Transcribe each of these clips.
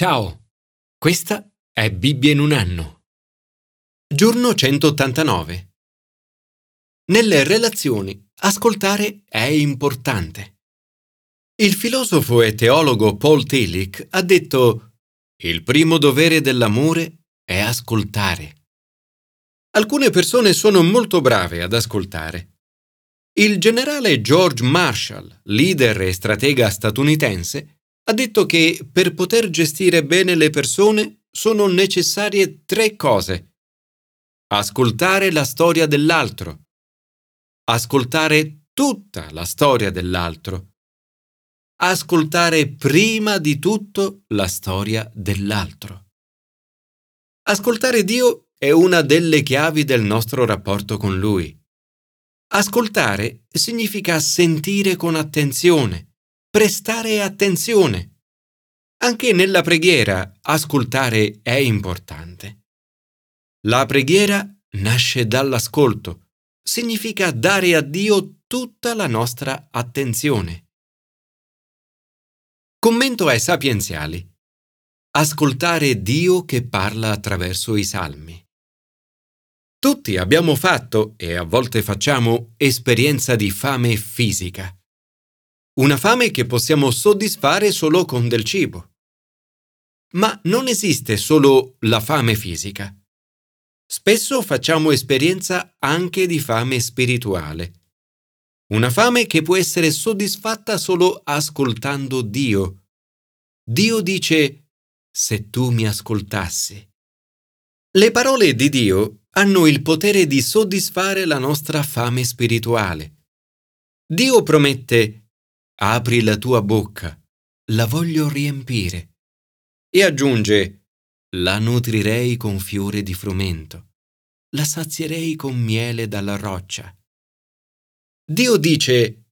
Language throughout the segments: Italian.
Ciao, questa è Bibbia in un anno. Giorno 189. Nelle relazioni, ascoltare è importante. Il filosofo e teologo Paul Tillich ha detto Il primo dovere dell'amore è ascoltare. Alcune persone sono molto brave ad ascoltare. Il generale George Marshall, leader e stratega statunitense, ha detto che per poter gestire bene le persone sono necessarie tre cose. Ascoltare la storia dell'altro. Ascoltare tutta la storia dell'altro. Ascoltare prima di tutto la storia dell'altro. Ascoltare Dio è una delle chiavi del nostro rapporto con Lui. Ascoltare significa sentire con attenzione prestare attenzione. Anche nella preghiera ascoltare è importante. La preghiera nasce dall'ascolto, significa dare a Dio tutta la nostra attenzione. Commento ai sapienziali. Ascoltare Dio che parla attraverso i salmi. Tutti abbiamo fatto, e a volte facciamo, esperienza di fame fisica. Una fame che possiamo soddisfare solo con del cibo. Ma non esiste solo la fame fisica. Spesso facciamo esperienza anche di fame spirituale. Una fame che può essere soddisfatta solo ascoltando Dio. Dio dice, se tu mi ascoltassi. Le parole di Dio hanno il potere di soddisfare la nostra fame spirituale. Dio promette, Apri la tua bocca, la voglio riempire. E aggiunge, la nutrirei con fiore di frumento, la sazierei con miele dalla roccia. Dio dice,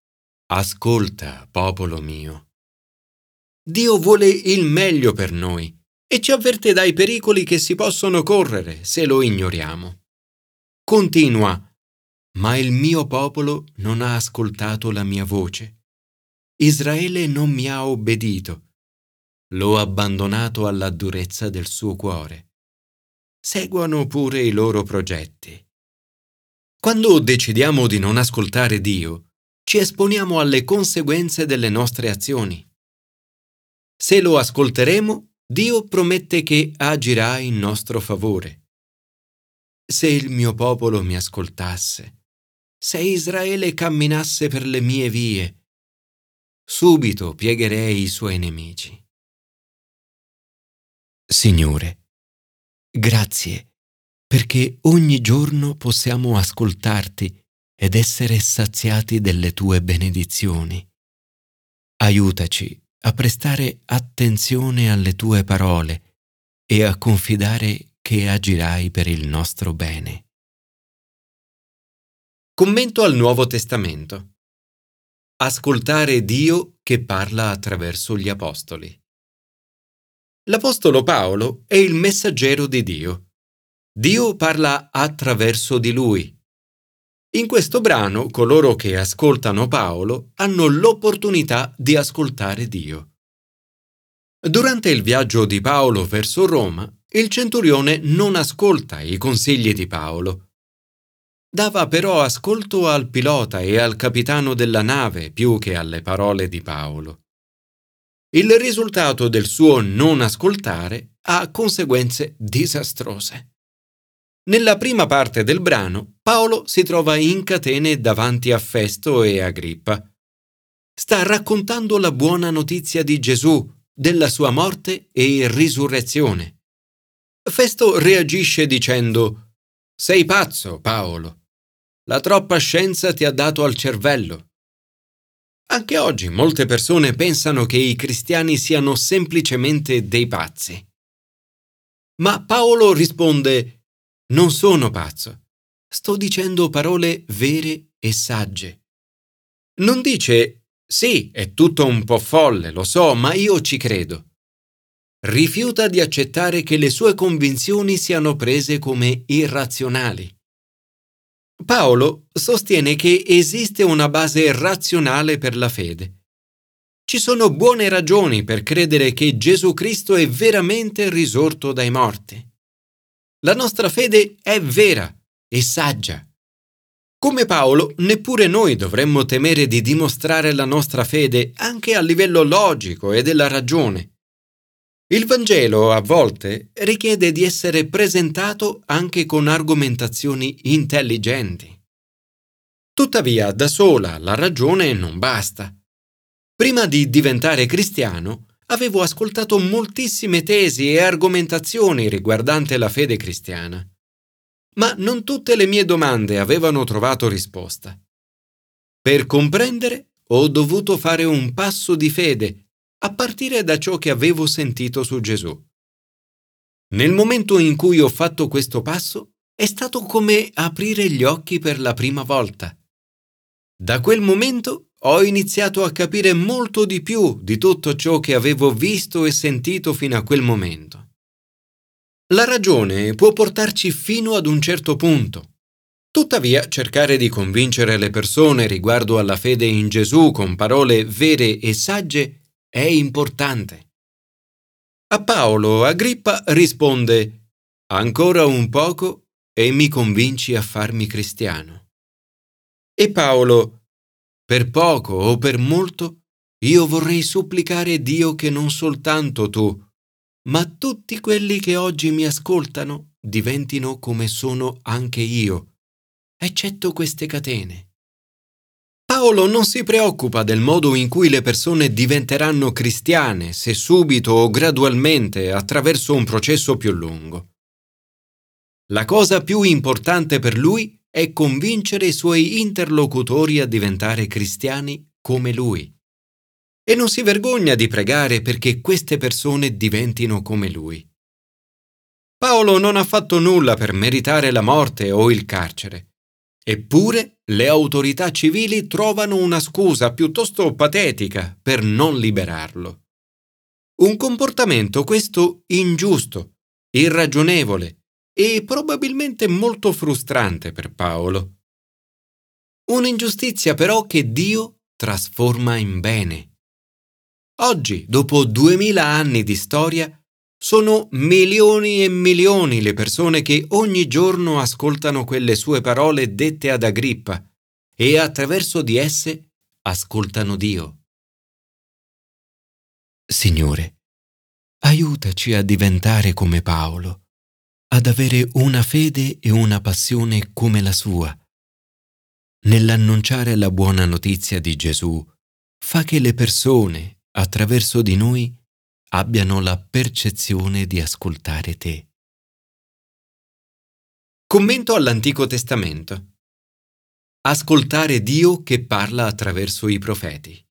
ascolta, popolo mio. Dio vuole il meglio per noi e ci avverte dai pericoli che si possono correre se lo ignoriamo. Continua, ma il mio popolo non ha ascoltato la mia voce Israele non mi ha obbedito. L'ho abbandonato alla durezza del suo cuore. Seguano pure i loro progetti. Quando decidiamo di non ascoltare Dio, ci esponiamo alle conseguenze delle nostre azioni. Se lo ascolteremo, Dio promette che agirà in nostro favore. Se il mio popolo mi ascoltasse, se Israele camminasse per le mie vie, subito piegherei i suoi nemici. Signore, grazie perché ogni giorno possiamo ascoltarti ed essere saziati delle tue benedizioni. Aiutaci a prestare attenzione alle tue parole e a confidare che agirai per il nostro bene. Commento al Nuovo Testamento. Ascoltare Dio che parla attraverso gli Apostoli. L'Apostolo Paolo è il messaggero di Dio. Dio parla attraverso di lui. In questo brano coloro che ascoltano Paolo hanno l'opportunità di ascoltare Dio. Durante il viaggio di Paolo verso Roma, il centurione non ascolta i consigli di Paolo Dava però ascolto al pilota e al capitano della nave più che alle parole di Paolo. Il risultato del suo non ascoltare ha conseguenze disastrose. Nella prima parte del brano, Paolo si trova in catene davanti a Festo e Agrippa. Sta raccontando la buona notizia di Gesù, della sua morte e risurrezione. Festo reagisce dicendo Sei pazzo, Paolo. La troppa scienza ti ha dato al cervello. Anche oggi molte persone pensano che i cristiani siano semplicemente dei pazzi. Ma Paolo risponde, non sono pazzo, sto dicendo parole vere e sagge. Non dice, sì, è tutto un po' folle, lo so, ma io ci credo. Rifiuta di accettare che le sue convinzioni siano prese come irrazionali. Paolo sostiene che esiste una base razionale per la fede. Ci sono buone ragioni per credere che Gesù Cristo è veramente risorto dai morti. La nostra fede è vera e saggia. Come Paolo, neppure noi dovremmo temere di dimostrare la nostra fede anche a livello logico e della ragione. Il Vangelo a volte richiede di essere presentato anche con argomentazioni intelligenti. Tuttavia, da sola la ragione non basta. Prima di diventare cristiano, avevo ascoltato moltissime tesi e argomentazioni riguardanti la fede cristiana. Ma non tutte le mie domande avevano trovato risposta. Per comprendere, ho dovuto fare un passo di fede a partire da ciò che avevo sentito su Gesù. Nel momento in cui ho fatto questo passo, è stato come aprire gli occhi per la prima volta. Da quel momento ho iniziato a capire molto di più di tutto ciò che avevo visto e sentito fino a quel momento. La ragione può portarci fino ad un certo punto. Tuttavia, cercare di convincere le persone riguardo alla fede in Gesù con parole vere e sagge è importante. A Paolo Agrippa risponde Ancora un poco e mi convinci a farmi cristiano. E Paolo Per poco o per molto io vorrei supplicare Dio che non soltanto tu, ma tutti quelli che oggi mi ascoltano diventino come sono anche io, eccetto queste catene. Paolo non si preoccupa del modo in cui le persone diventeranno cristiane, se subito o gradualmente, attraverso un processo più lungo. La cosa più importante per lui è convincere i suoi interlocutori a diventare cristiani come lui. E non si vergogna di pregare perché queste persone diventino come lui. Paolo non ha fatto nulla per meritare la morte o il carcere. Eppure le autorità civili trovano una scusa piuttosto patetica per non liberarlo. Un comportamento questo ingiusto, irragionevole e probabilmente molto frustrante per Paolo. Un'ingiustizia però che Dio trasforma in bene. Oggi, dopo duemila anni di storia, sono milioni e milioni le persone che ogni giorno ascoltano quelle sue parole dette ad Agrippa e attraverso di esse ascoltano Dio. Signore, aiutaci a diventare come Paolo, ad avere una fede e una passione come la sua. Nell'annunciare la buona notizia di Gesù, fa che le persone, attraverso di noi, abbiano la percezione di ascoltare te. Commento all'Antico Testamento. Ascoltare Dio che parla attraverso i profeti.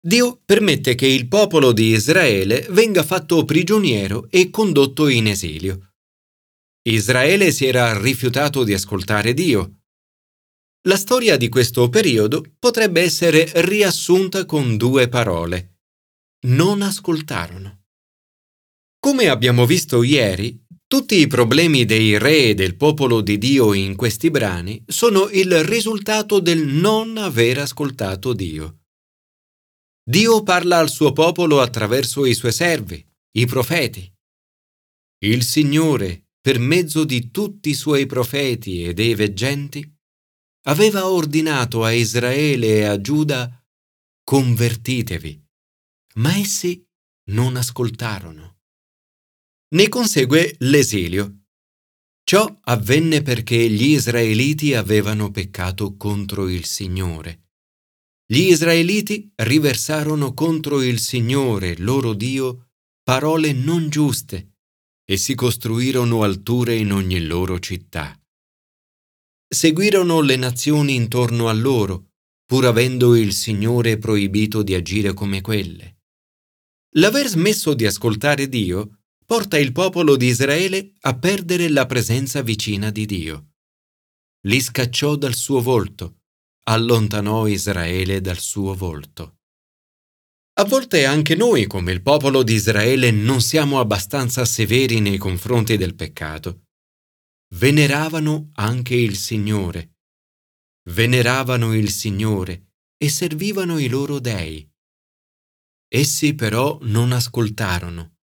Dio permette che il popolo di Israele venga fatto prigioniero e condotto in esilio. Israele si era rifiutato di ascoltare Dio. La storia di questo periodo potrebbe essere riassunta con due parole non ascoltarono. Come abbiamo visto ieri, tutti i problemi dei re e del popolo di Dio in questi brani sono il risultato del non aver ascoltato Dio. Dio parla al suo popolo attraverso i suoi servi, i profeti. Il Signore, per mezzo di tutti i suoi profeti e dei veggenti, aveva ordinato a Israele e a Giuda convertitevi ma essi non ascoltarono. Ne consegue l'esilio. Ciò avvenne perché gli israeliti avevano peccato contro il Signore. Gli israeliti riversarono contro il Signore, loro Dio, parole non giuste e si costruirono alture in ogni loro città. Seguirono le nazioni intorno a loro, pur avendo il Signore proibito di agire come quelle. L'aver smesso di ascoltare Dio porta il popolo di Israele a perdere la presenza vicina di Dio. Li scacciò dal suo volto, allontanò Israele dal suo volto. A volte anche noi, come il popolo di Israele, non siamo abbastanza severi nei confronti del peccato. Veneravano anche il Signore. Veneravano il Signore e servivano i loro dei Essi però non ascoltarono,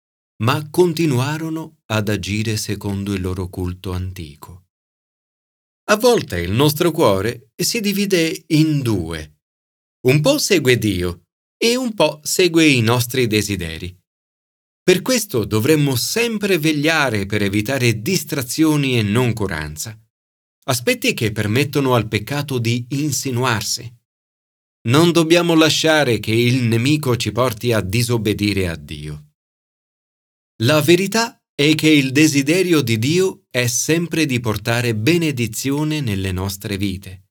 ma continuarono ad agire secondo il loro culto antico. A volte il nostro cuore si divide in due. Un po' segue Dio e un po' segue i nostri desideri. Per questo dovremmo sempre vegliare per evitare distrazioni e noncuranza, aspetti che permettono al peccato di insinuarsi. Non dobbiamo lasciare che il nemico ci porti a disobbedire a Dio. La verità è che il desiderio di Dio è sempre di portare benedizione nelle nostre vite.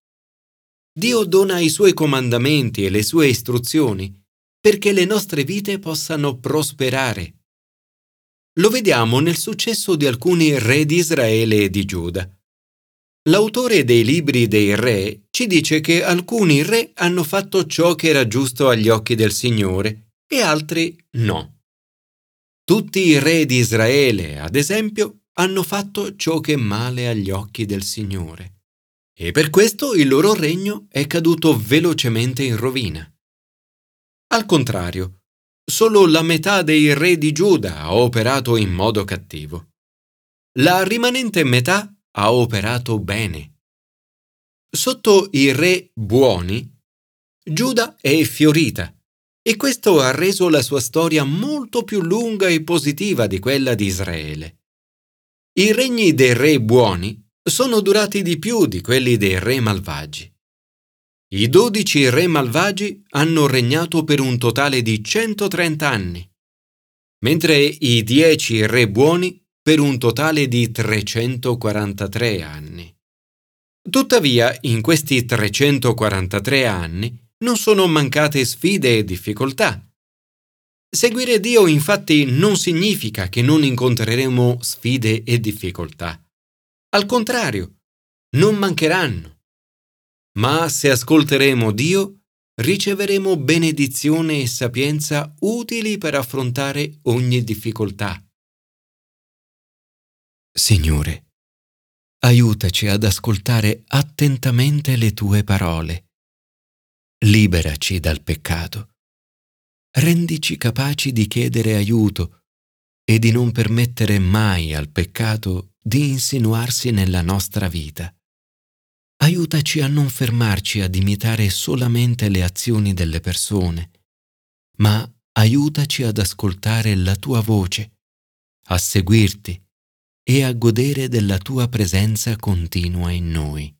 Dio dona i suoi comandamenti e le sue istruzioni perché le nostre vite possano prosperare. Lo vediamo nel successo di alcuni re di Israele e di Giuda. L'autore dei libri dei re ci dice che alcuni re hanno fatto ciò che era giusto agli occhi del Signore e altri no. Tutti i re di Israele, ad esempio, hanno fatto ciò che è male agli occhi del Signore. E per questo il loro regno è caduto velocemente in rovina. Al contrario, solo la metà dei re di Giuda ha operato in modo cattivo. La rimanente metà ha operato bene. Sotto i re buoni, Giuda è fiorita e questo ha reso la sua storia molto più lunga e positiva di quella di Israele. I regni dei re buoni sono durati di più di quelli dei re malvagi. I dodici re malvagi hanno regnato per un totale di 130 anni, mentre i dieci re buoni per un totale di 343 anni. Tuttavia, in questi 343 anni non sono mancate sfide e difficoltà. Seguire Dio infatti non significa che non incontreremo sfide e difficoltà. Al contrario, non mancheranno. Ma se ascolteremo Dio, riceveremo benedizione e sapienza utili per affrontare ogni difficoltà. Signore, aiutaci ad ascoltare attentamente le tue parole. Liberaci dal peccato. Rendici capaci di chiedere aiuto e di non permettere mai al peccato di insinuarsi nella nostra vita. Aiutaci a non fermarci ad imitare solamente le azioni delle persone, ma aiutaci ad ascoltare la tua voce, a seguirti e a godere della tua presenza continua in noi.